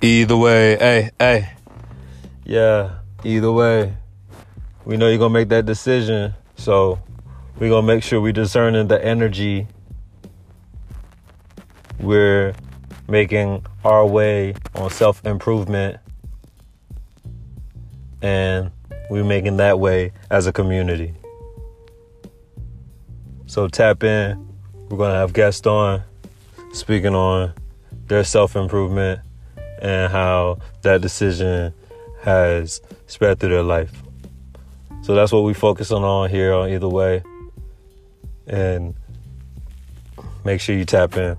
Either way, hey, hey. Yeah, either way. We know you're gonna make that decision. So we're gonna make sure we discerning the energy. We're making our way on self improvement. And we're making that way as a community. So tap in. We're gonna have guests on speaking on their self improvement and how that decision has spread through their life. So that's what we focus on on here on either way. And make sure you tap in.